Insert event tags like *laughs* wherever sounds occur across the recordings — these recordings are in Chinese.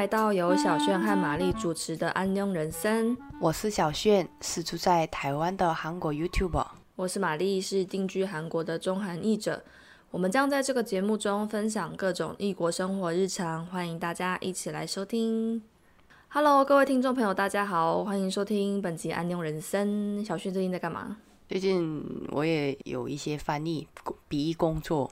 来到由小炫和玛丽主持的《安庸人生》。我是小炫，是住在台湾的韩国 YouTuber。我是玛丽，是定居韩国的中韩译者。我们将在这个节目中分享各种异国生活日常，欢迎大家一起来收听。Hello，各位听众朋友，大家好，欢迎收听本集《安庸人生》。小炫最近在干嘛？最近我也有一些翻译笔译工作，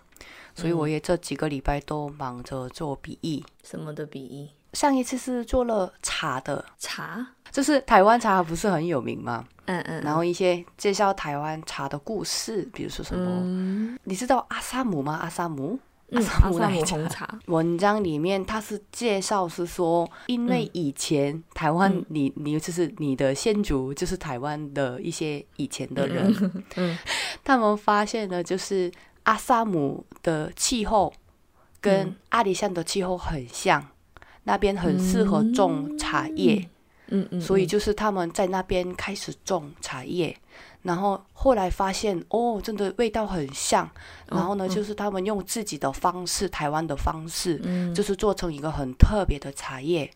所以我也这几个礼拜都忙着做笔译。什么的笔译？上一次是做了茶的。茶，就是台湾茶不是很有名吗？嗯嗯，然后一些介绍台湾茶的故事，比如说什么，你知道阿萨姆吗？阿萨姆。阿萨姆红茶。文章里面，他是介绍是说，因为以前台湾，你你就是你的先祖，就是台湾的一些以前的人，*laughs* 他们发现了就是阿萨姆的气候跟阿里山的气候很像，那边很适合种茶叶，嗯嗯，所以就是他们在那边开始种茶叶。然后后来发现哦，真的味道很像。然后呢，就是他们用自己的方式，台湾的方式，就是做成一个很特别的茶叶。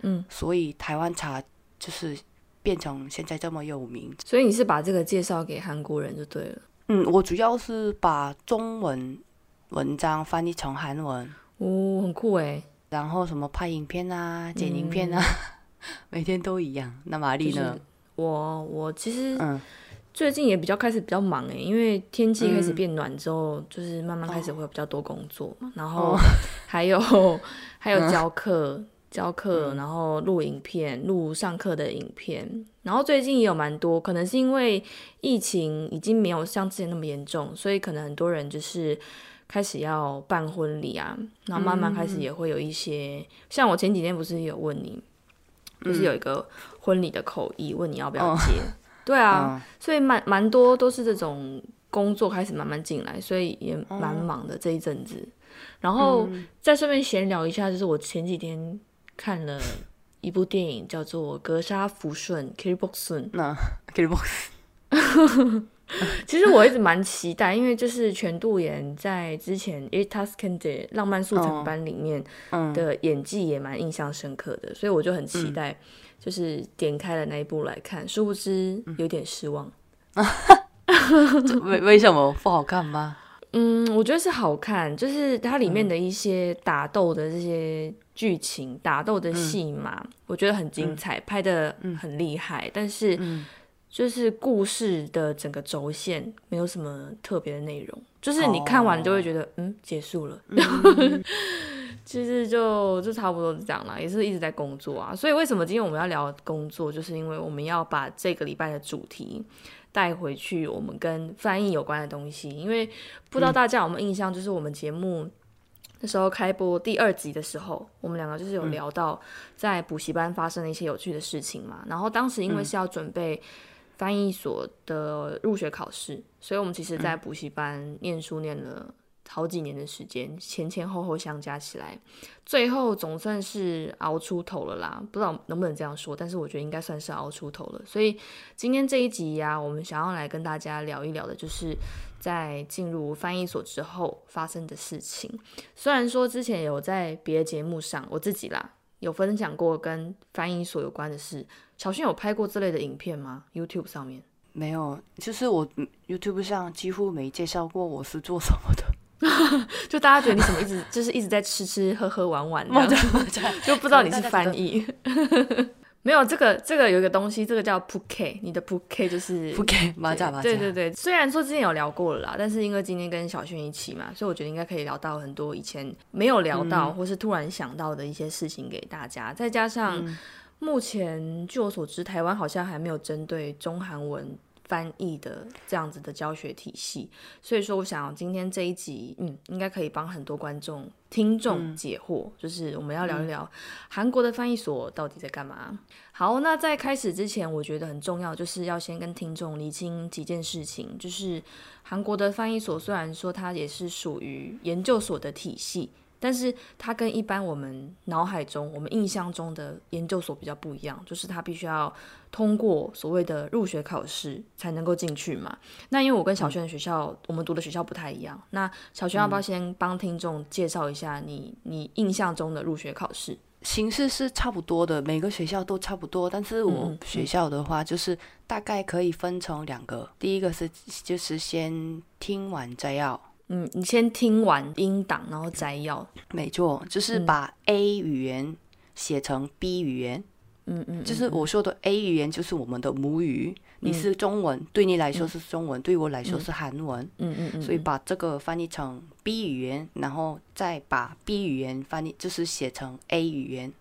嗯，所以台湾茶就是变成现在这么有名。所以你是把这个介绍给韩国人就对了。嗯，我主要是把中文文章翻译成韩文。哦，很酷哎。然后什么拍影片啊、剪影片啊，*laughs* 每天都一样。那玛丽呢？我我其实嗯。最近也比较开始比较忙哎，因为天气开始变暖之后，就是慢慢开始会有比较多工作嘛。然后 *laughs* 还有还有教课教课，然后录影片录上课的影片。然后最近也有蛮多，可能是因为疫情已经没有像之前那么严重，所以可能很多人就是开始要办婚礼啊。然后慢慢开始也会有一些，像我前几天不是有问你，就是有一个婚礼的口译，问你要不要接。对啊，所以蛮蛮多都是这种工作开始慢慢进来，所以也蛮忙的这一阵子。然后再顺便闲聊一下，就是我前几天看了一部电影，叫做《格杀福顺》（Kiriboksun）。那 Kiriboksun，*laughs* *laughs* 其实我一直蛮期待，因为就是全度妍在之前《Itas Kende》浪漫速成班里面的演技也蛮印象深刻的，所以我就很期待。就是点开了那一部来看，殊不知有点失望。*laughs* 为为什么不好看吗？嗯，我觉得是好看，就是它里面的一些打斗的这些剧情、打斗的戏码，我觉得很精彩，拍的很厉害。但是就是故事的整个轴线没有什么特别的内容，就是你看完就会觉得嗯，结束了。*laughs* 其实就就差不多是这样啦，也是一直在工作啊。所以为什么今天我们要聊工作，就是因为我们要把这个礼拜的主题带回去，我们跟翻译有关的东西。因为不知道大家有没有印象，就是我们节目那时候开播第二集的时候，我们两个就是有聊到在补习班发生的一些有趣的事情嘛。然后当时因为是要准备翻译所的入学考试，所以我们其实在补习班念书念了。好几年的时间，前前后后相加起来，最后总算是熬出头了啦。不知道能不能这样说，但是我觉得应该算是熬出头了。所以今天这一集呀，我们想要来跟大家聊一聊的，就是在进入翻译所之后发生的事情。虽然说之前有在别的节目上，我自己啦有分享过跟翻译所有关的事。小迅有拍过这类的影片吗？YouTube 上面没有，就是我 YouTube 上几乎没介绍过我是做什么的。*laughs* 就大家觉得你怎么一直就是一直在吃吃喝喝玩玩 *laughs* 的，*laughs* 就不知道你是翻译。没有这个这个有一个东西，这个叫 u k 你的 u k 就是 u k 马甲马甲。对对对，虽然说之前有聊过了啦，但是因为今天跟小轩一起嘛，所以我觉得应该可以聊到很多以前没有聊到或是突然想到的一些事情给大家。再加上目前据我所知，台湾好像还没有针对中韩文。翻译的这样子的教学体系，所以说我想今天这一集，嗯，应该可以帮很多观众、听众解惑，就是我们要聊一聊韩国的翻译所到底在干嘛。好，那在开始之前，我觉得很重要，就是要先跟听众理清几件事情，就是韩国的翻译所虽然说它也是属于研究所的体系。但是它跟一般我们脑海中、我们印象中的研究所比较不一样，就是它必须要通过所谓的入学考试才能够进去嘛。那因为我跟小轩的学校，我们读的学校不太一样。那小轩要不要先帮听众介绍一下你你印象中的入学考试？形式是差不多的，每个学校都差不多。但是我学校的话，就是大概可以分成两个，第一个是就是先听完摘要。嗯，你先听完音档，然后摘要。没错，就是把 A 语言写成 B 语言。嗯嗯，就是我说的 A 语言就是我们的母语，你是中文，对你来说是中文，对我来说是韩文。嗯嗯嗯。所以把这个翻译成 B 语言，然后再把 B 语言翻译，就是写成 A 语言。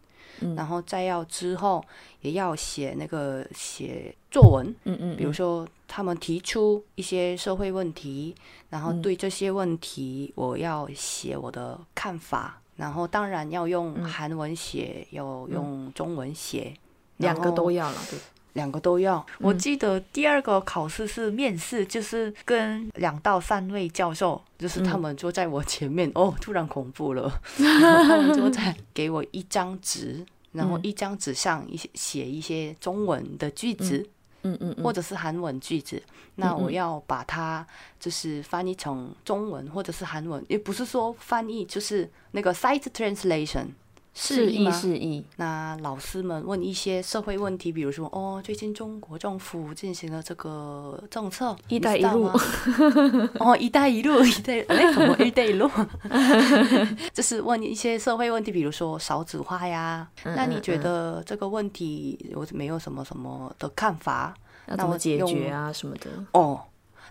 然后再要之后也要写那个写作文。嗯嗯。比如说他们提出一些社会问题，然后对这些问题我要写我的看法。然后当然要用韩文写，要用中文写，两个都要了，对，两个都要。我记得第二个考试是面试，就是跟两到三位教授，就是他们坐在我前面，哦，突然恐怖了，*laughs* 他们坐在给我一张纸，然后一张纸上一些写一些中文的句子。嗯嗯嗯，或者是韩文句子，那我要把它就是翻译成中文或者是韩文，也不是说翻译，就是那个 site translation。示意示意。那老师们问一些社会问题，比如说哦，最近中国政府进行了这个政策“一带一路”，*laughs* 哦，“一带一路”，一带 *laughs* 哎什么“一带一路”，*laughs* 就是问一些社会问题，比如说少子化呀。那你觉得这个问题有没有什么什么的看法？那怎么解决啊什么的？哦，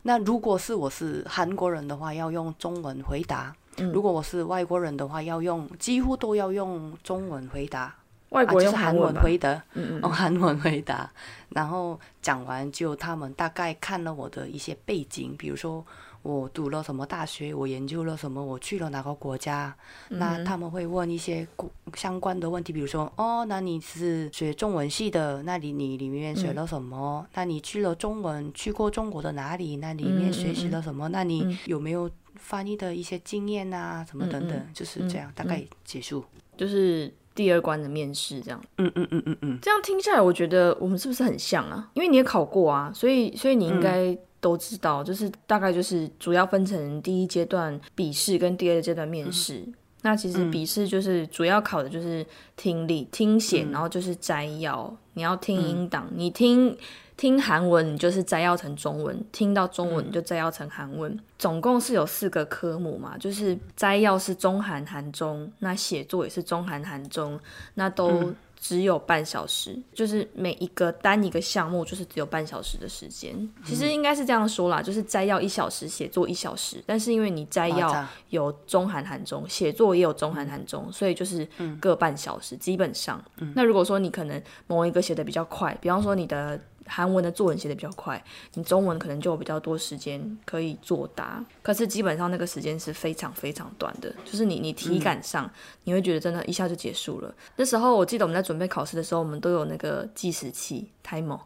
那如果是我是韩国人的话，要用中文回答。如果我是外国人的话，要用几乎都要用中文回答，外国用韩文回答，嗯用 *laughs* 韩文回答。然后讲完就他们大概看了我的一些背景，比如说我读了什么大学，我研究了什么，我去了哪个国家。那他们会问一些相关的问题，比如说哦，那你是学中文系的，那你你里面学了什么？那你去了中文，去过中国的哪里？那里面学习了什么？那你有没有？翻译的一些经验啊，什么等等，就是这样，大概结束，就是第二关的面试这样。嗯嗯嗯嗯嗯，这样听下来，我觉得我们是不是很像啊？因为你也考过啊，所以所以你应该都知道，就是大概就是主要分成第一阶段笔试跟第二阶段面试。那其实笔试就是主要考的就是听力、听写，然后就是摘要，你要听音档，你听。听韩文，你就是摘要成中文；听到中文，你就摘要成韩文。总共是有四个科目嘛，就是摘要是中韩韩中，那写作也是中韩韩中，那都只有半小时，就是每一个单一个项目就是只有半小时的时间。其实应该是这样说啦，就是摘要一小时，写作一小时。但是因为你摘要有中韩韩中，写作也有中韩韩中，所以就是各半小时，基本上。那如果说你可能某一个写的比较快，比方说你的。韩文的作文写的比较快，你中文可能就有比较多时间可以作答。可是基本上那个时间是非常非常短的，就是你你体感上你会觉得真的一下就结束了。那时候我记得我们在准备考试的时候，我们都有那个计时器 timer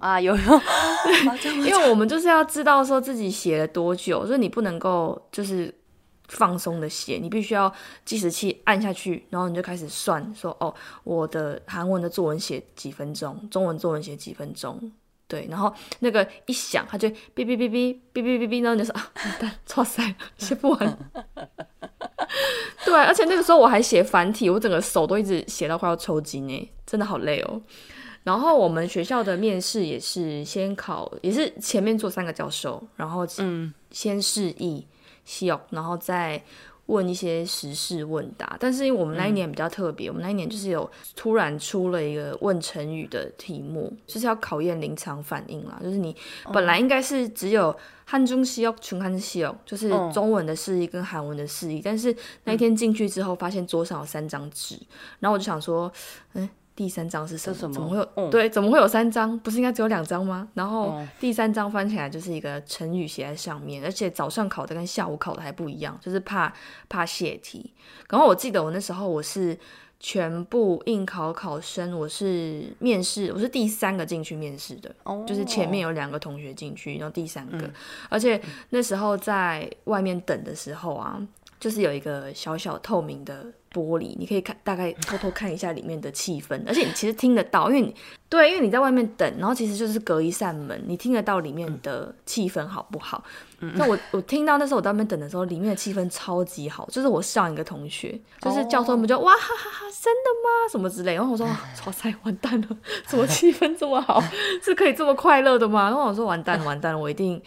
啊，有 *laughs* 有，因为我们就是要知道说自己写了多久，所以你不能够就是。放松的写，你必须要计时器按下去，然后你就开始算，说哦，我的韩文的作文写几分钟，中文作文写几分钟，对，然后那个一响，他就哔哔哔哔哔哔哔哔，然后你就说 *laughs* 啊，错塞，写不完。对，而且那个时候我还写繁体，我整个手都一直写到快要抽筋哎，真的好累哦。然后我们学校的面试也是先考，也是前面做三个教授，然后嗯，先示意。需然后再问一些时事问答。但是因为我们那一年比较特别，我们那一年就是有突然出了一个问成语的题目，就是要考验临场反应啦。就是你本来应该是只有汉中西奥，全汉西奥，就是中文的示意跟韩文的示意。但是那一天进去之后，发现桌上有三张纸，然后我就想说，嗯。第三张是什么？怎么会有？对，怎么会有三张？不是应该只有两张吗？然后第三张翻起来就是一个成语写在上面，而且早上考的跟下午考的还不一样，就是怕怕泄题。然后我记得我那时候我是全部应考考生，我是面试，我是第三个进去面试的，就是前面有两个同学进去，然后第三个，而且那时候在外面等的时候啊，就是有一个小小透明的。玻璃，你可以看大概偷偷看一下里面的气氛，而且你其实听得到，因为你对，因为你在外面等，然后其实就是隔一扇门，你听得到里面的气氛好不好？那我我听到那时候我在那边等的时候，里面的气氛超级好，就是我上一个同学，就是教授们就哇哈哈哈，真的吗？什么之类，然后我说哇塞，完蛋了，怎么气氛这么好，*laughs* 是可以这么快乐的吗？然后我说完蛋了，完蛋了，我一定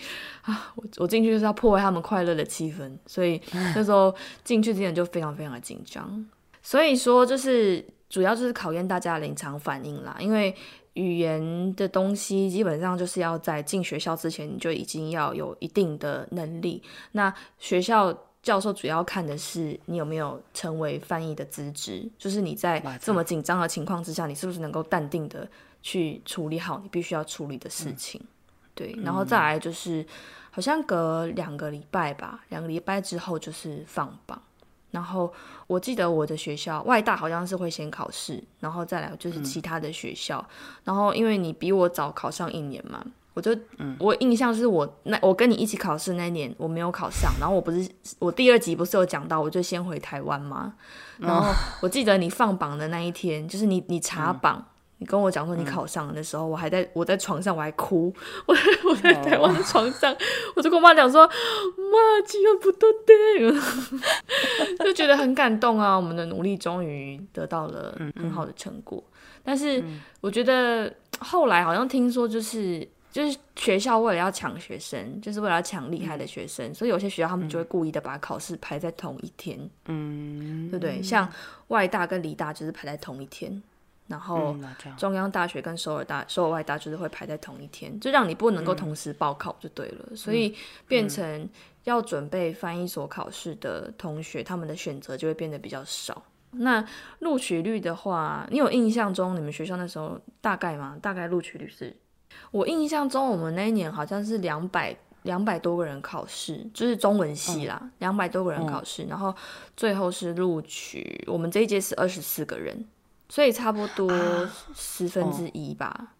啊，我我进去就是要破坏他们快乐的气氛，所以那时候进去之前就非常非常的紧张，所以说就是主要就是考验大家的临场反应啦，因为。语言的东西基本上就是要在进学校之前你就已经要有一定的能力。那学校教授主要看的是你有没有成为翻译的资质，就是你在这么紧张的情况之下，你是不是能够淡定的去处理好你必须要处理的事情。对，然后再来就是好像隔两个礼拜吧，两个礼拜之后就是放榜。然后我记得我的学校外大好像是会先考试，然后再来就是其他的学校。然后因为你比我早考上一年嘛，我就我印象是我那我跟你一起考试那年我没有考上。然后我不是我第二集不是有讲到，我就先回台湾嘛。然后我记得你放榜的那一天，就是你你查榜。你跟我讲说你考上了的时候，我还在我在床上我还哭，*laughs* 我我在台湾的床上，我就跟我妈讲说，妈，机会不都对，*laughs* 就觉得很感动啊，我们的努力终于得到了很好的成果。但是我觉得后来好像听说，就是就是学校为了要抢学生，就是为了要抢厉害的学生，所以有些学校他们就会故意的把考试排在同一天，嗯，对不对？像外大跟理大就是排在同一天。然后中央大学跟首尔大、首尔外大就是会排在同一天，就让你不能够同时报考就对了。所以变成要准备翻译所考试的同学，他们的选择就会变得比较少。那录取率的话，你有印象中你们学校那时候大概吗？大概录取率是？我印象中我们那一年好像是两百两百多个人考试，就是中文系啦，两百多个人考试，然后最后是录取。我们这一届是二十四个人。所以差不多十分之一吧，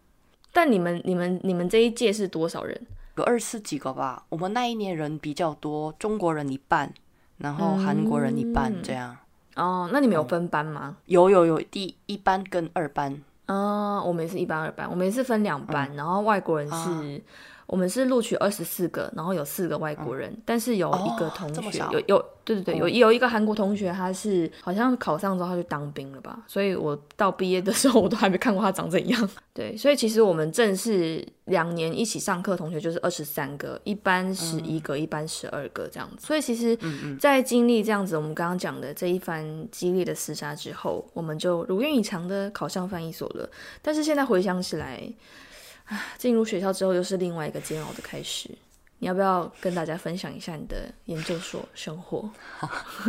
但你们、你们、你们这一届是多少人？有二十几个吧。我们那一年人比较多，中国人一半，然后韩国人一半，这样。哦，那你们有分班吗？有有有，第一班跟二班。嗯，我们也是一班、二班，我们也是分两班，然后外国人是。我们是录取二十四个，然后有四个外国人，但是有一个同学有有对对对有有一个韩国同学，他是好像考上之后他就当兵了吧，所以我到毕业的时候我都还没看过他长怎样。*laughs* 对，所以其实我们正式两年一起上课同学就是二十三个，一班十一个，一班十二个这样子。所以其实，在经历这样子我们刚刚讲的这一番激烈的厮杀之后，我们就如愿以偿的考上翻译所了。但是现在回想起来。啊，*sighs* 进入学校之后又是另外一个煎熬的开始。你要不要跟大家分享一下你的研究所生活？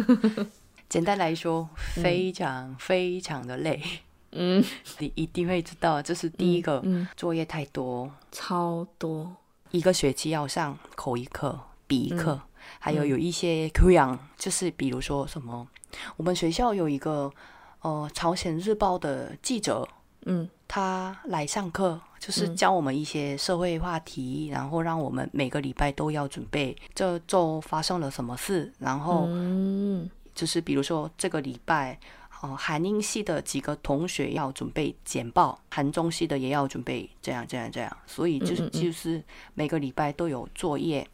*laughs* 简单来说，非常非常的累。*laughs* 嗯，你一定会知道，这是第一个，作业太多，超多。一个学期要上口译课、笔译课，还有有一些 Q 养，就是比如说什么，我们学校有一个呃朝鲜日报的记者。嗯，他来上课就是教我们一些社会话题，然后让我们每个礼拜都要准备这周发生了什么事，然后就是比如说这个礼拜，哦，韩英系的几个同学要准备简报，韩中系的也要准备这样这样这样，所以就是就是每个礼拜都有作业。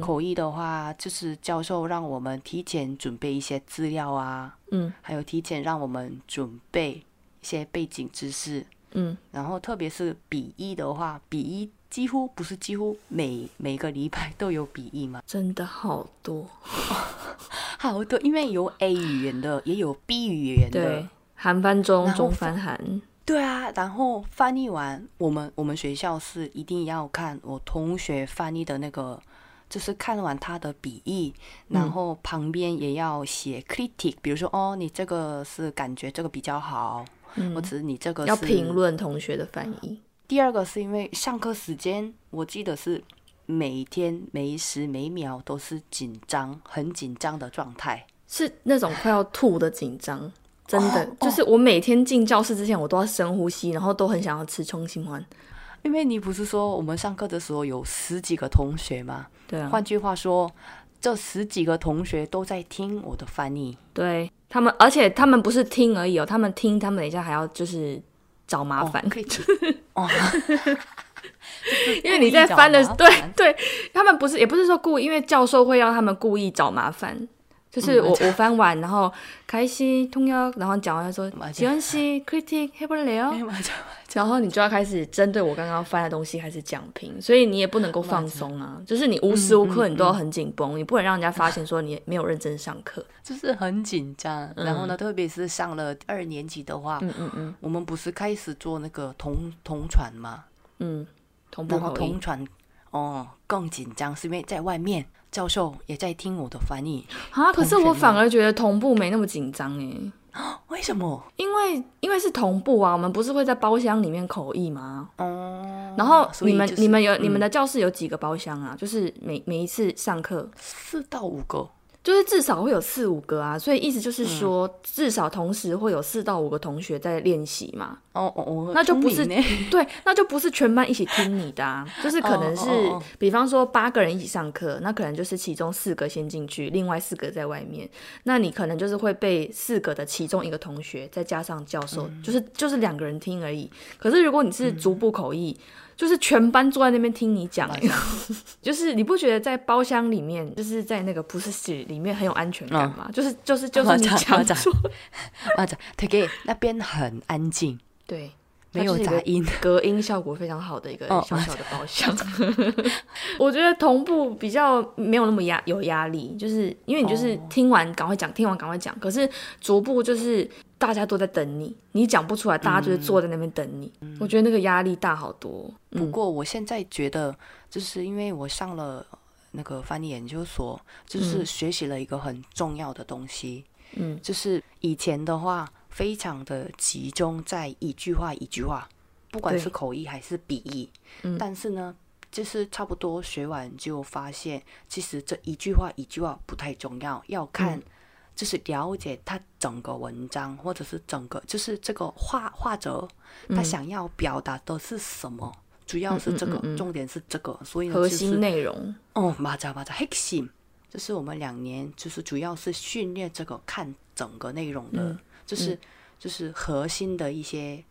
口译的话，就是教授让我们提前准备一些资料啊，嗯，还有提前让我们准备。一些背景知识，嗯，然后特别是笔译的话，笔译几乎不是几乎每每个礼拜都有笔译吗，真的好多，*laughs* 好多，因为有 A 语言的，也有 B 语言的，韩翻中，中翻韩，对啊，然后翻译完，我们我们学校是一定要看我同学翻译的那个。就是看完他的笔译，然后旁边也要写 critic，比如说哦，你这个是感觉这个比较好，或者你这个要评论同学的翻译。第二个是因为上课时间，我记得是每天每时每秒都是紧张，很紧张的状态，是那种快要吐的紧张，真的就是我每天进教室之前，我都要深呼吸，然后都很想要吃冲心丸。因为你不是说我们上课的时候有十几个同学吗？对啊。换句话说，这十几个同学都在听我的翻译，对他们，而且他们不是听而已哦，他们听，他们等一下还要就是找麻烦，可以 *laughs* 哦，*laughs* 因为你在翻的，对对，他们不是也不是说故意，因为教授会让他们故意找麻烦。就是我我翻完，然后开心通宵，然后讲完说 *laughs* 喜欢西 critic 黑不了，然后你就要开始针对我刚刚翻的东西开始讲评，所以你也不能够放松啊，就是你无时无刻你都要很紧绷，你不能让人家发现说你没有认真上课，就是很紧张。然后呢，特别是上了二年级的话，嗯嗯嗯，我们不是开始做那个同同传吗？嗯，同步同传哦，更紧张是因为在外面。教授也在听我的翻译啊，可是我反而觉得同步没那么紧张哎，为什么？因为因为是同步啊，我们不是会在包厢里面口译吗？哦，然后你们你们有你们的教室有几个包厢啊？就是每每一次上课四到五个。就是至少会有四五个啊，所以意思就是说，至少同时会有四到五个同学在练习嘛。哦哦哦，那就不是 *laughs* 对，那就不是全班一起听你的啊，就是可能是，比方说八个人一起上课，那可能就是其中四个先进去，另外四个在外面，那你可能就是会被四个的其中一个同学再加上教授，就是就是两个人听而已。可是如果你是逐步口译。就是全班坐在那边听你 *laughs* 讲，就是你不觉得在包厢里面，就是在那个不是室里面很有安全感吗？就是就是就是你讲说，啊，这他给那边很安静，对。没有杂音，隔音效果非常好的一个小小的包厢。*laughs* 我觉得同步比较没有那么压有压力，就是因为你就是听完赶快讲，听完赶快讲。可是逐步就是大家都在等你，你讲不出来，大家就是坐在那边等你。我觉得那个压力大好多。不过我现在觉得，就是因为我上了那个翻译研究所，就是学习了一个很重要的东西。嗯，就是以前的话。非常的集中在一句话一句话，不管是口译还是笔译。嗯，但是呢，就是差不多学完就发现，其实这一句话一句话不太重要，要看就是了解他整个文章，或者是整个就是这个画画者他想要表达的是什么，主要是这个重点是这个，所以核心内容。哦，马扎马扎核心，就是我们两年就是主要是训练这个看整个内容的。就是就是核心的一些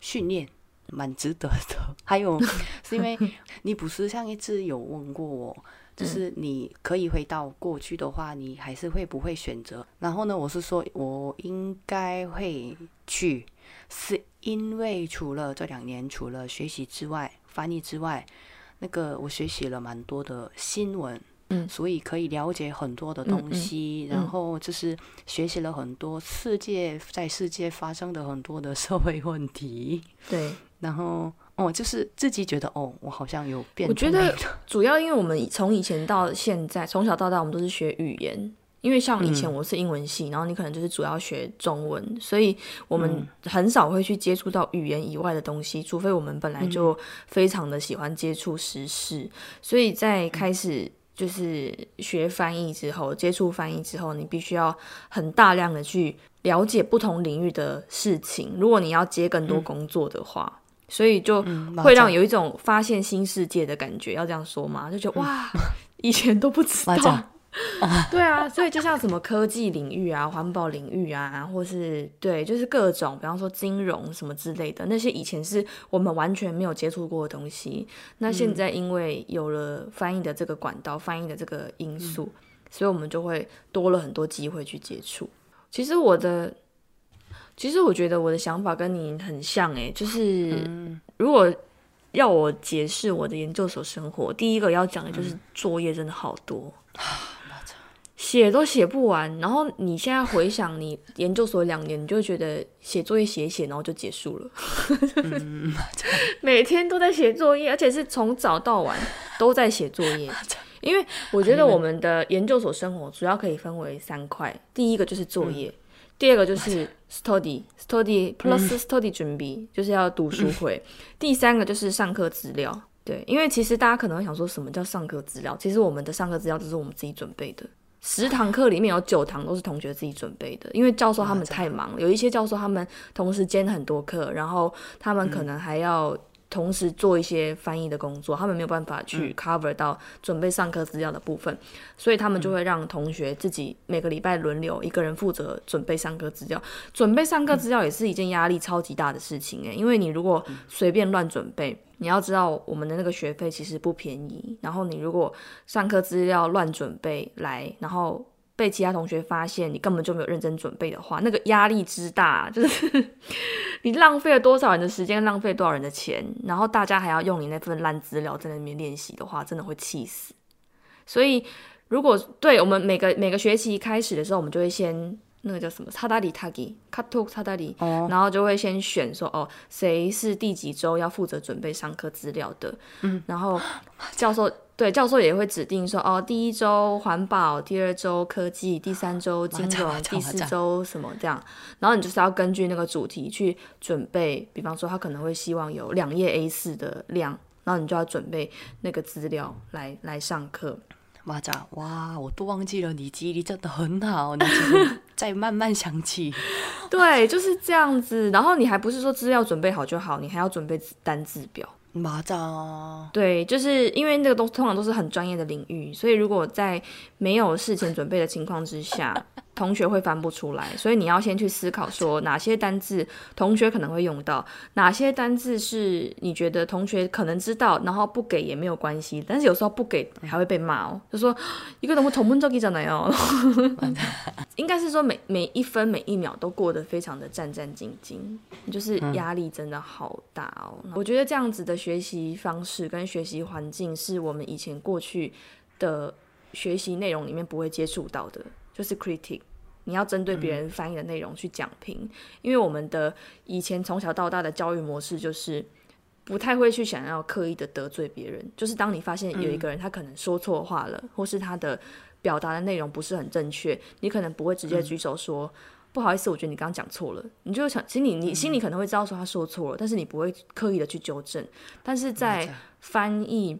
训练，蛮值得的。*laughs* 还有 *laughs* 是因为你不是上一次有问过我，就是你可以回到过去的话，你还是会不会选择？然后呢，我是说我应该会去，是因为除了这两年除了学习之外，翻译之外，那个我学习了蛮多的新闻。嗯，所以可以了解很多的东西，然后就是学习了很多世界在世界发生的很多的社会问题。对，然后哦，就是自己觉得哦，我好像有变。我觉得 *laughs* 主要因为我们从以前到现在，从小到大我们都是学语言，因为像以前我是英文系，然后你可能就是主要学中文，所以我们很少会去接触到语言以外的东西，除非我们本来就非常的喜欢接触时事，所以在开始。就是学翻译之后，接触翻译之后，你必须要很大量的去了解不同领域的事情。如果你要接更多工作的话，所以就会让有一种发现新世界的感觉。要这样说吗？就觉得哇，*laughs* 以前都不知道。*laughs* 对啊，所以就像什么科技领域啊、环保领域啊，或是对，就是各种，比方说金融什么之类的，那些以前是我们完全没有接触过的东西。那现在因为有了翻译的这个管道、翻译的这个因素，所以我们就会多了很多机会去接触。其实我的，其实我觉得我的想法跟你很像诶，就是如果要我解释我的研究所生活，第一个要讲的就是作业真的好多。写都写不完，然后你现在回想你研究所两年，你就觉得写作业写一写，然后就结束了。*laughs* 每天都在写作业，而且是从早到晚都在写作业。*laughs* 因为我觉得我们的研究所生活主要可以分为三块，第一个就是作业，第二个就是 study study plus study 准备，就是要读书会，第三个就是上课资料。对，因为其实大家可能会想说什么叫上课资料，其实我们的上课资料都是我们自己准备的。十堂课里面有九堂都是同学自己准备的，因为教授他们太忙了，有一些教授他们同时兼很多课，然后他们可能还要同时做一些翻译的工作，他们没有办法去 cover 到准备上课资料的部分，所以他们就会让同学自己每个礼拜轮流一个人负责准备上课资料。准备上课资料也是一件压力超级大的事情诶，因为你如果随便乱准备，你要知道我们的那个学费其实不便宜，然后你如果上课资料乱准备来，然后。被其他同学发现你根本就没有认真准备的话，那个压力之大，就是 *laughs* 你浪费了多少人的时间，浪费多少人的钱，然后大家还要用你那份烂资料在那边练习的话，真的会气死。所以，如果对我们每个每个学期开始的时候，我们就会先那个叫什么查达里塔吉卡托查达里，然后就会先选说哦，谁是第几周要负责准备上课资料的，嗯，然后教授。对，教授也会指定说，哦，第一周环保，第二周科技，第三周金融，第四周什么这样。然后你就是要根据那个主题去准备，比方说他可能会希望有两页 A 四的量，然后你就要准备那个资料来来上课。哇塞，哇，我都忘记了，你记忆力真的很好，你再慢慢想起。*laughs* 对，就是这样子。然后你还不是说资料准备好就好，你还要准备单字表。马扎，对，就是因为那个都通常都是很专业的领域，所以如果在没有事前准备的情况之下。同学会翻不出来，所以你要先去思考说哪些单字同学可能会用到，哪些单字是你觉得同学可能知道，然后不给也没有关系，但是有时候不给还会被骂哦，就说 *gasps* 一个人会同门做记者呢哦，应该是说每每一分每一秒都过得非常的战战兢兢，就是压力真的好大哦。我觉得这样子的学习方式跟学习环境是我们以前过去的学习内容里面不会接触到的，就是 critic。你要针对别人翻译的内容去讲评，因为我们的以前从小到大的教育模式就是不太会去想要刻意的得罪别人。就是当你发现有一个人他可能说错话了，或是他的表达的内容不是很正确，你可能不会直接举手说不好意思，我觉得你刚刚讲错了。你就想，其实你你心里可能会知道说他说错了，但是你不会刻意的去纠正。但是在翻译，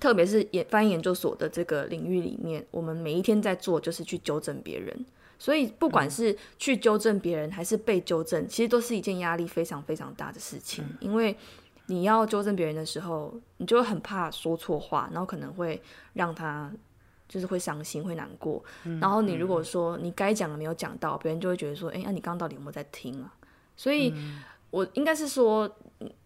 特别是研翻译研究所的这个领域里面，我们每一天在做就是去纠正别人。所以，不管是去纠正别人，还是被纠正，其实都是一件压力非常非常大的事情。因为你要纠正别人的时候，你就会很怕说错话，然后可能会让他就是会伤心、会难过。然后你如果说你该讲的没有讲到，别人就会觉得说：“哎，那你刚刚到底有没有在听啊？”所以。我应该是说，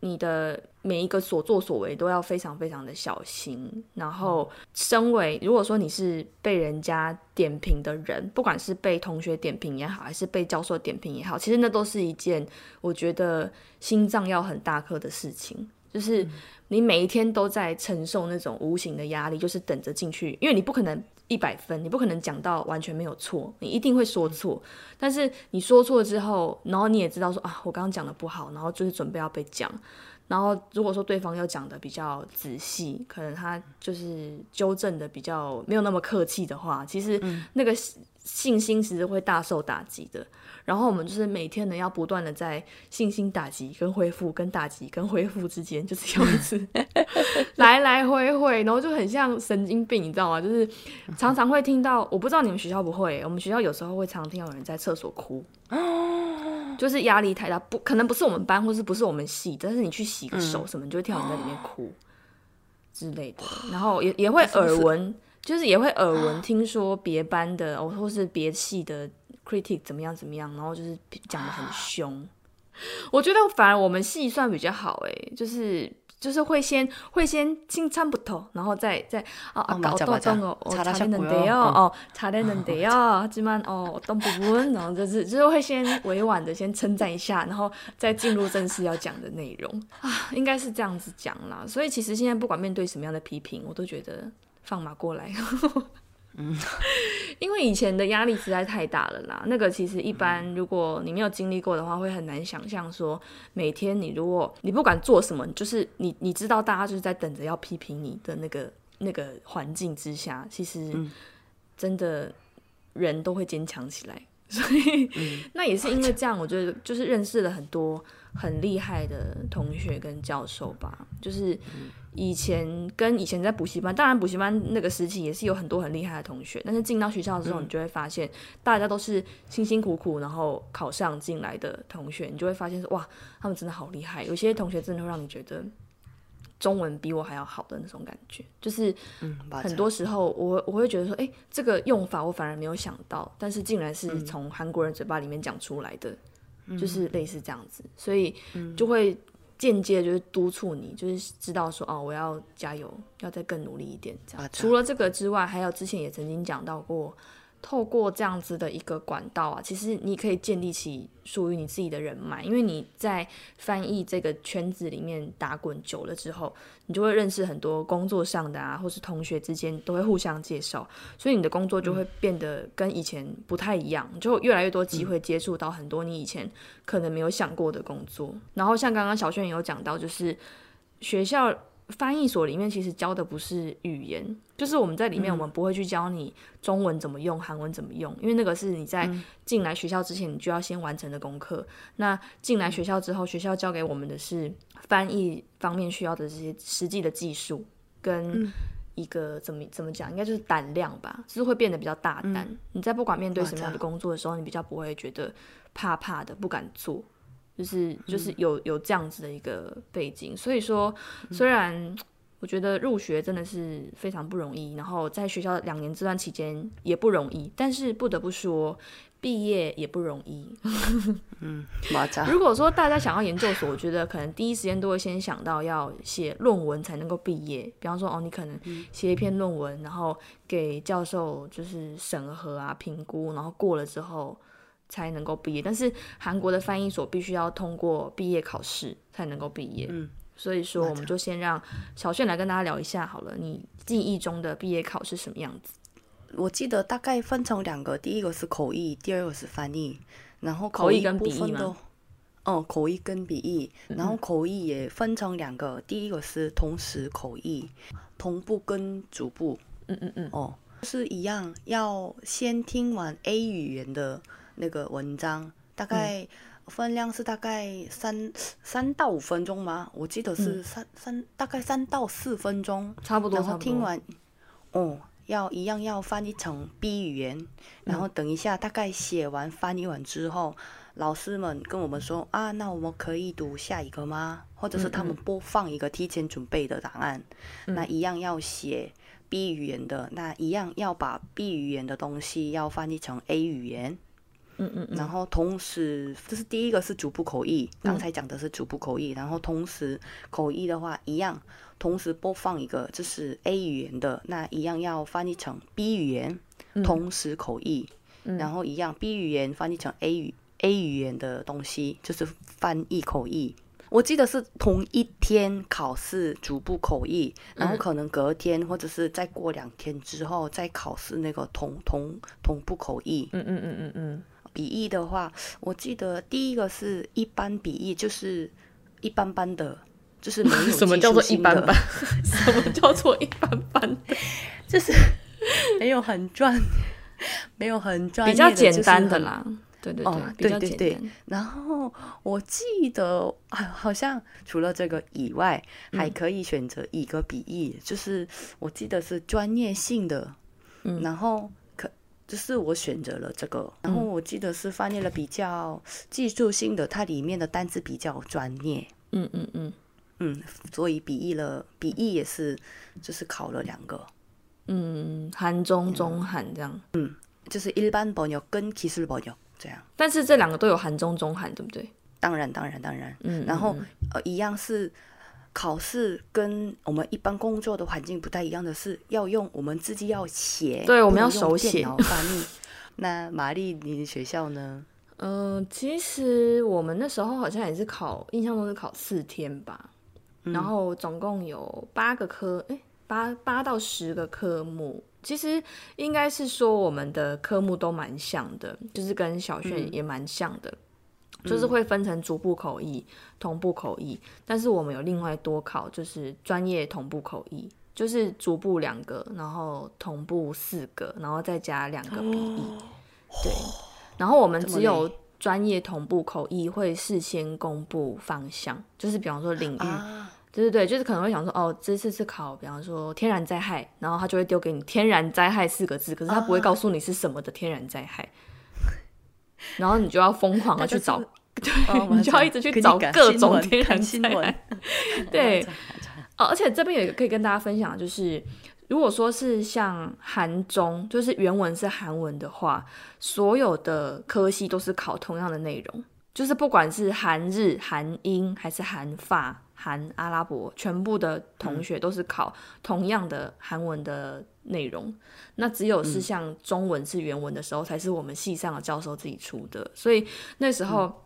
你的每一个所作所为都要非常非常的小心。然后，身为如果说你是被人家点评的人，不管是被同学点评也好，还是被教授点评也好，其实那都是一件我觉得心脏要很大颗的事情。就是你每一天都在承受那种无形的压力，就是等着进去，因为你不可能。一百分，你不可能讲到完全没有错，你一定会说错。但是你说错之后，然后你也知道说啊，我刚刚讲的不好，然后就是准备要被讲。然后如果说对方又讲的比较仔细，可能他就是纠正的比较没有那么客气的话，其实那个信心其实会大受打击的。然后我们就是每天呢，要不断的在信心打击跟恢复、跟打击跟恢复之间，就是有一次来来回回，然后就很像神经病，你知道吗？就是常常会听到，我不知道你们学校不会，我们学校有时候会常听到有人在厕所哭，*gasps* 就是压力太大，不可能不是我们班或是不是我们系，但是你去洗个手什么，就会听到人在里面哭之类的，然后也也会耳闻，就是也会耳闻，听说别班的哦，或是别系的。critic 怎么样怎么样，然后就是讲的很凶。我觉得反而我们系算比较好诶，就是就是会先会先清参不透，然后再再啊啊搞到懂哦，查得能得哦哦查得能得哦，起码哦懂不问，然后就是就是会先委婉的先称赞一下，然后再进入正式要讲的内容啊，应该是这样子讲啦。所以其实现在不管面对什么样的批评，我都觉得放马过来。嗯，*laughs* 因为以前的压力实在太大了啦。那个其实一般，如果你没有经历过的话，会很难想象说，每天你如果你不管做什么，就是你你知道大家就是在等着要批评你的那个那个环境之下，其实真的人都会坚强起来。*laughs* 所以那也是因为这样，我觉得就是认识了很多很厉害的同学跟教授吧。就是以前跟以前在补习班，当然补习班那个时期也是有很多很厉害的同学，但是进到学校之后，你就会发现大家都是辛辛苦苦然后考上进来的同学，你就会发现说哇，他们真的好厉害。有些同学真的会让你觉得。中文比我还要好的那种感觉，就是很多时候我我会觉得说，哎，这个用法我反而没有想到，但是竟然是从韩国人嘴巴里面讲出来的，就是类似这样子，所以就会间接就是督促你，就是知道说，哦，我要加油，要再更努力一点。这样，除了这个之外，还有之前也曾经讲到过。透过这样子的一个管道啊，其实你可以建立起属于你自己的人脉，因为你在翻译这个圈子里面打滚久了之后，你就会认识很多工作上的啊，或是同学之间都会互相介绍，所以你的工作就会变得跟以前不太一样，就越来越多机会接触到很多你以前可能没有想过的工作。然后像刚刚小轩也有讲到，就是学校。翻译所里面其实教的不是语言，就是我们在里面，我们不会去教你中文怎么用，韩文怎么用，因为那个是你在进来学校之前你就要先完成的功课。那进来学校之后，学校教给我们的是翻译方面需要的这些实际的技术，跟一个怎么怎么讲，应该就是胆量吧，就是会变得比较大胆。你在不管面对什么样的工作的时候，你比较不会觉得怕怕的，不敢做。就是就是有有这样子的一个背景，所以说虽然我觉得入学真的是非常不容易，然后在学校两年这段期间也不容易，但是不得不说毕业也不容易。*laughs* 嗯，如果说大家想要研究所，我觉得可能第一时间都会先想到要写论文才能够毕业。比方说哦，你可能写一篇论文，然后给教授就是审核啊评估，然后过了之后。才能够毕业，但是韩国的翻译所必须要通过毕业考试才能够毕业。嗯，所以说我们就先让小炫来跟大家聊一下好了。你记忆中的毕业考是什么样子？我记得大概分成两个，第一个是口译，第二个是翻译。然后口译跟笔译吗？哦，口译跟笔译，然后口译也分成两个，第一个是同时口译，同步跟逐步。嗯嗯嗯。哦，是一样，要先听完 A 语言的。那个文章大概分量是大概三三到五分钟吗？我记得是三三大概三到四分钟，差不多。然后听完，哦，要一样要翻译成 B 语言，然后等一下大概写完翻译完之后，老师们跟我们说啊，那我们可以读下一个吗？或者是他们播放一个提前准备的答案，那一样要写 B 语言的，那一样要把 B 语言的东西要翻译成 A 语言。嗯嗯，然后同时，这是第一个是逐步口译，刚才讲的是逐步口译，然后同时口译的话一样，同时播放一个就是 A 语言的，那一样要翻译成 B 语言，同时口译，然后一样 B 语言翻译成 A 语 A 语言的东西，就是翻译口译。我记得是同一天考试逐步口译，然后可能隔天或者是再过两天之后再考试那个同同同步口译。嗯嗯嗯嗯嗯。笔译的话，我记得第一个是一般笔译，就是一般般的，就是没有 *laughs* 什么叫做一般般，什么叫做一般般，*laughs* 就是没有很专，*laughs* 没有很专，比较简单的啦。对对对，对对对。然后我记得啊，好像除了这个以外，还可以选择一个笔译，就是我记得是专业性的，嗯，然后。就是我选择了这个，然后我记得是翻译了比较技术性的，它里面的单词比较专业。嗯嗯嗯嗯，所以笔译了，笔译也是就是考了两个。嗯，韩中中韩这样。嗯，就是一般번역跟기술번역这样。但是这两个都有韩中中韩，对不对？当然当然当然。嗯，然后呃一样是。 考试跟我们一般工作的环境不太一样的是，要用我们自己要写，对，我们要手写翻译。*laughs* 那玛丽，你的学校呢？嗯，其实我们那时候好像也是考，印象中是考四天吧，然后总共有八个科，哎，八八到十个科目。其实应该是说我们的科目都蛮像的，就是跟小炫也蛮像的。就是会分成逐步口译、同步口译，但是我们有另外多考，就是专业同步口译，就是逐步两个，然后同步四个，然后再加两个笔译。对，然后我们只有专业同步口译会事先公布方向，就是比方说领域，对对对，就是可能会想说，哦，这次是考，比方说天然灾害，然后他就会丢给你“天然灾害”四个字，可是他不会告诉你是什么的天然灾害，然后你就要疯狂的去找，*laughs* 对，你就要一直去找各种天然新闻 *laughs* *laughs* 对，哦，而且这边有一个可以跟大家分享，就是。如果说是像韩中，就是原文是韩文的话，所有的科系都是考同样的内容，就是不管是韩日、韩英还是韩法、韩阿拉伯，全部的同学都是考同样的韩文的内容。那只有是像中文是原文的时候，才是我们系上的教授自己出的。所以那时候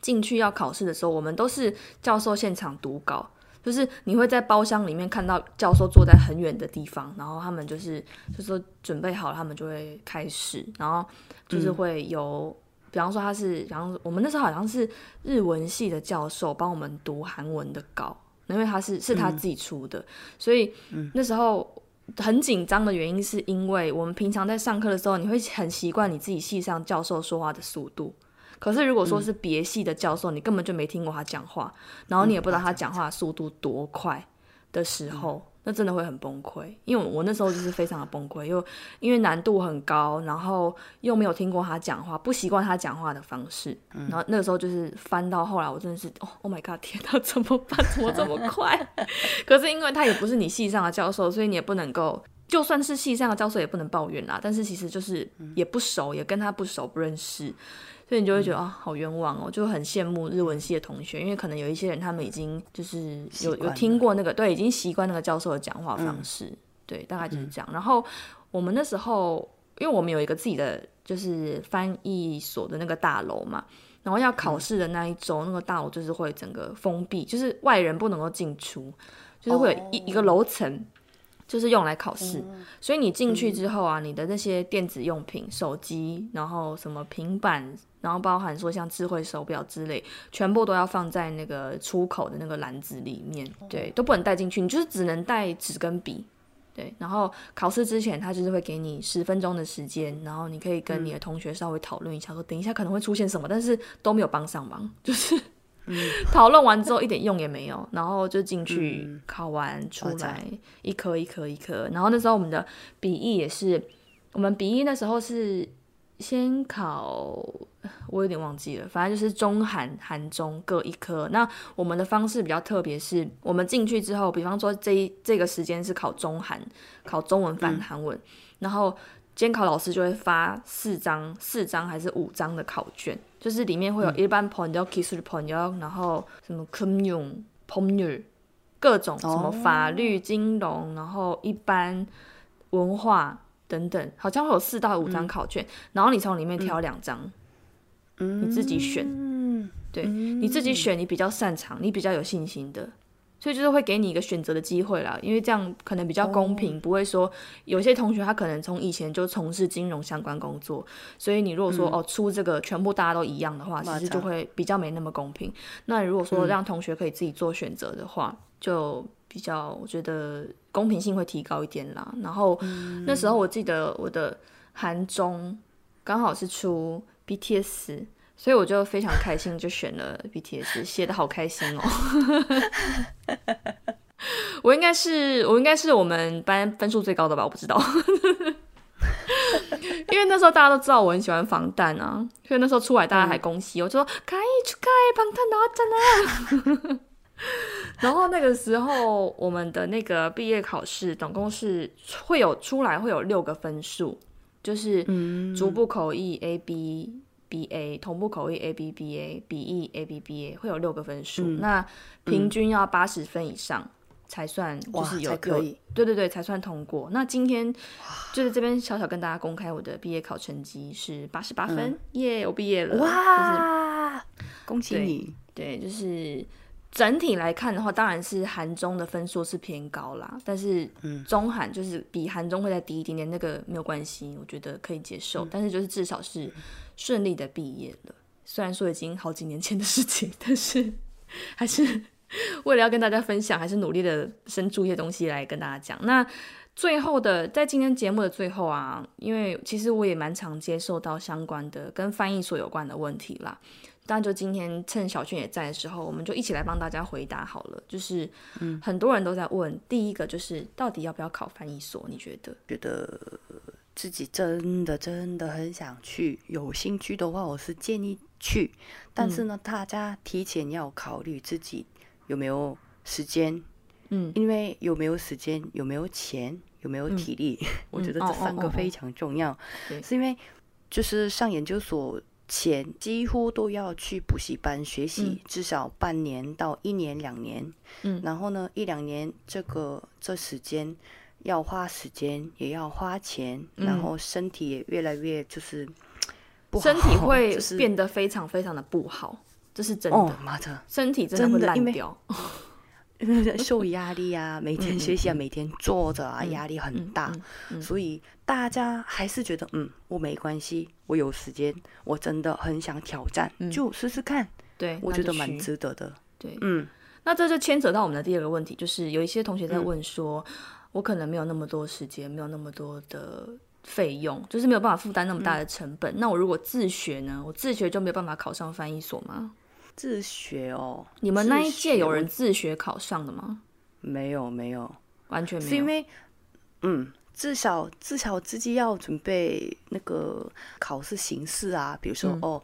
进去要考试的时候，我们都是教授现场读稿。就是你会在包厢里面看到教授坐在很远的地方，然后他们就是就说准备好了，他们就会开始，然后就是会有，比方说他是，然后我们那时候好像是日文系的教授帮我们读韩文的稿，因为他是是他自己出的，所以那时候很紧张的原因是因为我们平常在上课的时候，你会很习惯你自己系上教授说话的速度。可是，如果说是别系的教授，你根本就没听过他讲话，然后你也不知道他讲话速度多快的时候，那真的会很崩溃。因为我那时候就是非常的崩溃，又因为难度很高，然后又没有听过他讲话，不习惯他讲话的方式，然后那个时候就是翻到后来，我真的是哦，Oh my god，天哪，怎么办？怎么这么快？*laughs* 可是因为他也不是你系上的教授，所以你也不能够，就算是系上的教授也不能抱怨啦。但是其实就是也不熟，也跟他不熟，不认识。所以你就会觉得啊，好冤枉哦，就很羡慕日文系的同学，因为可能有一些人他们已经就是有有听过那个，对，已经习惯那个教授的讲话方式，对，大概就是这样。然后我们那时候，因为我们有一个自己的就是翻译所的那个大楼嘛，然后要考试的那一周，那个大楼就是会整个封闭，就是外人不能够进出，就是会有一一个楼层。就是用来考试，所以你进去之后啊，你的那些电子用品、手机，然后什么平板，然后包含说像智慧手表之类，全部都要放在那个出口的那个篮子里面，对，都不能带进去，你就是只能带纸跟笔，对。然后考试之前，他就是会给你十分钟的时间，然后你可以跟你的同学稍微讨论一下，说等一下可能会出现什么，但是都没有帮上忙，就是。*laughs* 讨论完之后一点用也没有，然后就进去考完出来一科一科一科，然后那时候我们的笔译也是，我们笔译那时候是先考，我有点忘记了，反正就是中韩韩中各一科。那我们的方式比较特别，是我们进去之后，比方说这一这个时间是考中韩，考中文翻韩文，然后。监考老师就会发四张、四张还是五张的考卷，就是里面会有一般 point、kiss point，然后什么 commun、p o n 各种什么法律、金融，然后一般文化等等，好像会有四到五张考卷，然后你从里面挑两张，你自己选，对，你自己选你比较擅长、你比较有信心的。所以就是会给你一个选择的机会啦，因为这样可能比较公平，不会说有些同学他可能从以前就从事金融相关工作，所以你如果说哦出这个全部大家都一样的话，其实就会比较没那么公平。那如果说让同学可以自己做选择的话，就比较我觉得公平性会提高一点啦。然后那时候我记得我的韩中刚好是出 BTS。所以我就非常开心，就选了 BTS，写的好开心哦。*laughs* 我应该是我应该是我们班分数最高的吧？我不知道，*laughs* 因为那时候大家都知道我很喜欢防弹啊，所以那时候出来大家还恭喜我，就说可以出开防弹拿真的。*laughs* 然后那个时候我们的那个毕业考试总共是会有出来会有六个分数，就是逐步口译 A B。B A 同步口译 A B B A 笔译 A B B A 会有六个分数，那平均要八十分以上才算，就是有可以，对对对，才算通过。那今天就是这边小小跟大家公开我的毕业考成绩是八十八分，耶，我毕业了，哇，恭喜你！对，就是整体来看的话，当然是韩中的分数是偏高啦，但是中韩就是比韩中会再低一点点，那个没有关系，我觉得可以接受。但是就是至少是。顺利的毕业了，虽然说已经好几年前的事情，*laughs* 但是还是为了要跟大家分享，还是努力的生出一些东西来跟大家讲。那最后的，在今天节目的最后啊，因为其实我也蛮常接受到相关的跟翻译所有关的问题啦。当然，就今天趁小俊也在的时候，我们就一起来帮大家回答好了。就是，嗯，很多人都在问，第一个就是到底要不要考翻译所？你觉得？觉得自己真的真的很想去，有兴趣的话，我是建议去。但是呢，大家提前要考虑自己有没有时间。嗯，因为有没有时间，有没有钱，有没有体力，*laughs* 我觉得这三个非常重要。是因为就是上研究所前，几乎都要去补习班学习，至少半年到一年两年。嗯，然后呢，一两年这个这时间要花时间，也要花钱，然后身体也越来越就是不好，身体 *laughs* 会变得非常非常的不好，这是真的。妈的，身体真的会烂掉。*laughs* 受压力啊，每天学习啊，每天坐着啊，压力很大，所以大家还是觉得，嗯，我没关系，我有时间，我真的很想挑战，就试试看。对，我觉得蛮值得的。对，嗯，那这就牵扯到我们的第二个问题，就是有一些同学在问说，我可能没有那么多时间，没有那么多的费用，就是没有办法负担那么大的成本。那我如果自学呢？我自学就没有办法考上翻译所吗？自学哦，你们那一届有人自学考上的吗？没有，没有，完全没有。是因为，嗯，至少至少自己要准备那个考试形式啊，比如说哦，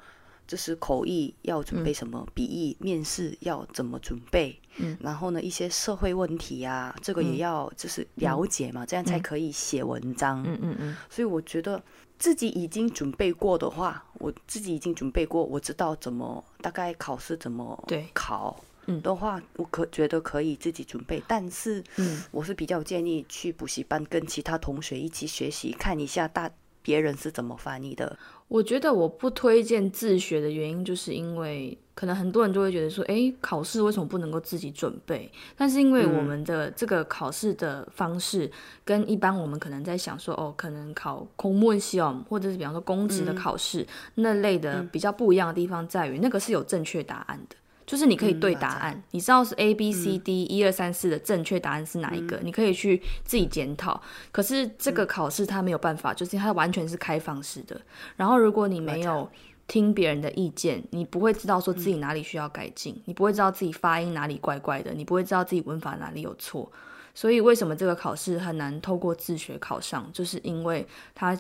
就是口译要准备什么，笔译面试要怎么准备，嗯，然后呢，一些社会问题啊，这个也要就是了解嘛，这样才可以写文章。嗯嗯嗯。所以我觉得。自己已经准备过的话，我自己已经准备过，我知道怎么大概考试怎么考的话，我可觉得可以自己准备。但是，我是比较建议去补习班跟其他同学一起学习，看一下大别人是怎么翻译的。我觉得我不推荐自学的原因，就是因为。可能很多人就会觉得说，哎，考试为什么不能够自己准备？但是因为我们的这个考试的方式跟一般我们可能在想说，哦，可能考公务员系哦，或者是比方说公职的考试那类的比较不一样的地方在于，那个是有正确答案的，就是你可以对答案，你知道是 A B C D 一二三四的正确答案是哪一个，你可以去自己检讨。可是这个考试它没有办法，就是它完全是开放式的。然后如果你没有听别人的意见，你不会知道说自己哪里需要改进，你不会知道自己发音哪里怪怪的，你不会知道自己文法哪里有错。所以为什么这个考试很难透过自学考上，就是因为它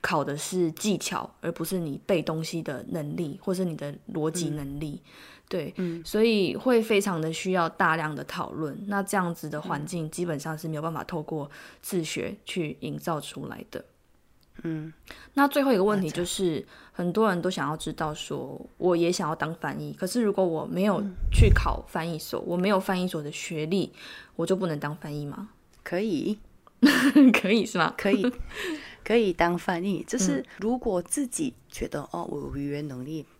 考的是技巧，而不是你背东西的能力，或是你的逻辑能力。对，嗯所以会非常的需要大量的讨论。那这样子的环境基本上是没有办法透过自学去营造出来的。嗯，那最后一个问题就是，很多人都想要知道，说我也想要当翻译，可是如果我没有去考翻译所，我没有翻译所的学历，我就不能当翻译吗？可以，*laughs* 可以是吗？可以，可以当翻译。就是如果自己觉得哦，我有语言能力好，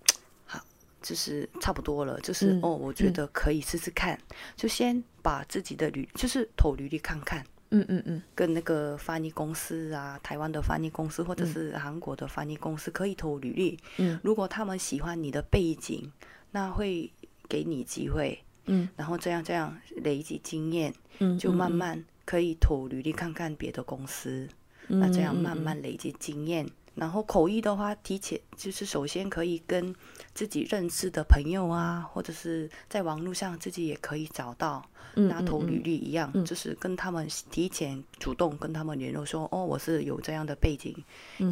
就是差不多了，就是哦，我觉得可以试试看，就先把自己的履，就是投履历看看。嗯嗯嗯，跟那个翻译公司啊，台湾的翻译公司或者是韩国的翻译公司可以投履历。嗯，如果他们喜欢你的背景，那会给你机会。嗯，然后这样这样累积经验，嗯，就慢慢可以投履历看看别的公司。嗯那这样慢慢累积经验。然后口译的话，提前就是首先可以跟自己认识的朋友啊，或者是在网络上自己也可以找到，那投履历一样，就是跟他们提前主动跟他们联络，说哦，我是有这样的背景，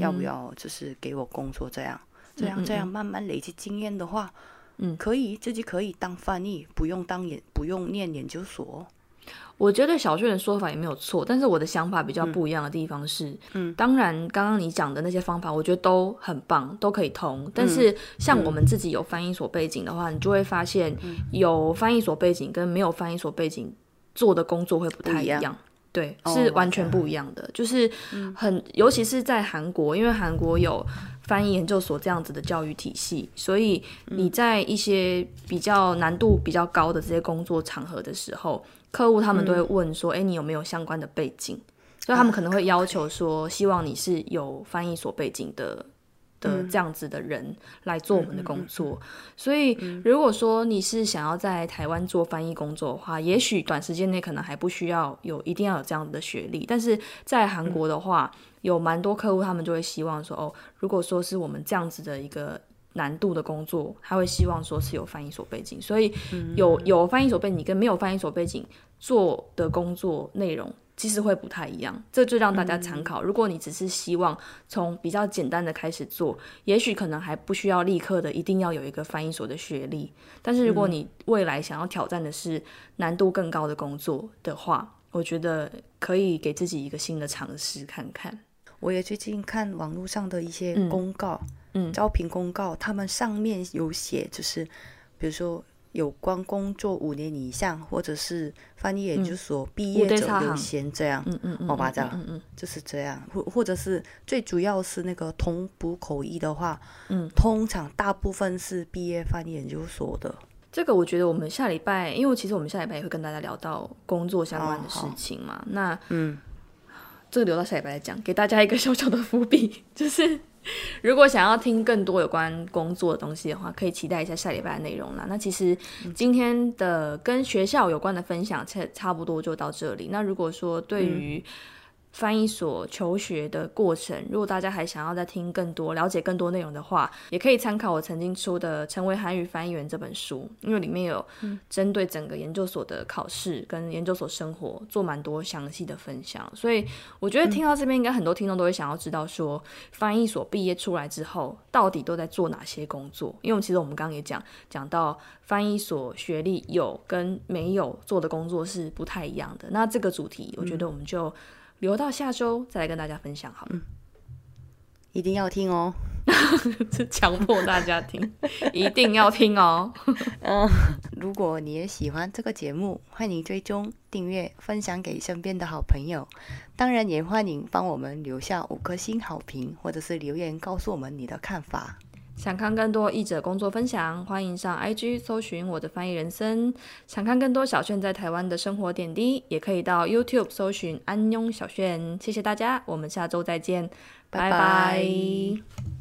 要不要就是给我工作这样，这样这样慢慢累积经验的话，嗯，可以自己可以当翻译，不用当研不用念研究所。我觉得小俊的说法也没有错，但是我的想法比较不一样的地方是，嗯，当然刚刚你讲的那些方法，我觉得都很棒，都可以通。但是像我们自己有翻译所背景的话，你就会发现，有翻译所背景跟没有翻译所背景做的工作会不太一样，对，是完全不一样的。就是很，尤其是在韩国，因为韩国有翻译研究所这样子的教育体系，所以你在一些比较难度比较高的这些工作场合的时候。客户他们都会问说：“哎，你有没有相关的背景？”所以他们可能会要求说：“希望你是有翻译所背景的的这样子的人来做我们的工作。所以，如果说你是想要在台湾做翻译工作的话，也许短时间内可能还不需要有一定要有这样子的学历。但是在韩国的话，有蛮多客户他们就会希望说，哦，如果说是我们这样子的一个难度的工作，他会希望说是有翻译所背景。所以，有有翻译所背景跟没有翻译所背景做的工作内容。其实会不太一样，这就让大家参考。如果你只是希望从比较简单的开始做，也许可能还不需要立刻的一定要有一个翻译所的学历。但是如果你未来想要挑战的是难度更高的工作的话，我觉得可以给自己一个新的尝试看看。我也最近看网络上的一些公告，嗯，招聘公告，他们上面有写，就是比如说。有关工作五年以上，或者是翻译研究所毕业者优先这样，嗯嗯嗯，好吧，这样，嗯嗯，就是这样，或或者是最主要是那个同补口译的话，嗯，通常大部分是毕业翻译研究所的。这个我觉得我们下礼拜，因为其实我们下礼拜也会跟大家聊到工作相关的事情嘛，那嗯，这个留到下礼拜来讲，给大家一个小小的伏笔，*laughs* 就是。如果想要听更多有关工作的东西的话，可以期待一下下礼拜的内容啦。那其实今天的跟学校有关的分享，差差不多就到这里。那如果说对于翻译所求学的过程，如果大家还想要再听更多、了解更多内容的话，也可以参考我曾经出的《成为韩语翻译员》这本书，因为里面有针对整个研究所的考试跟研究所生活做蛮多详细的分享。所以我觉得听到这边，应该很多听众都会想要知道说，翻译所毕业出来之后，到底都在做哪些工作？因为其实我们刚刚也讲讲到，翻译所学历有跟没有做的工作是不太一样的。那这个主题，我觉得我们就。留到下周再来跟大家分享好了，一定要听哦，*laughs* 是强迫大家听，*laughs* 一定要听哦。*laughs* 嗯，如果你也喜欢这个节目，欢迎追踪、订阅、分享给身边的好朋友。当然，也欢迎帮我们留下五颗星好评，或者是留言告诉我们你的看法。想看更多译者工作分享，欢迎上 IG 搜寻我的翻译人生。想看更多小炫在台湾的生活点滴，也可以到 YouTube 搜寻安庸小炫。谢谢大家，我们下周再见，拜拜。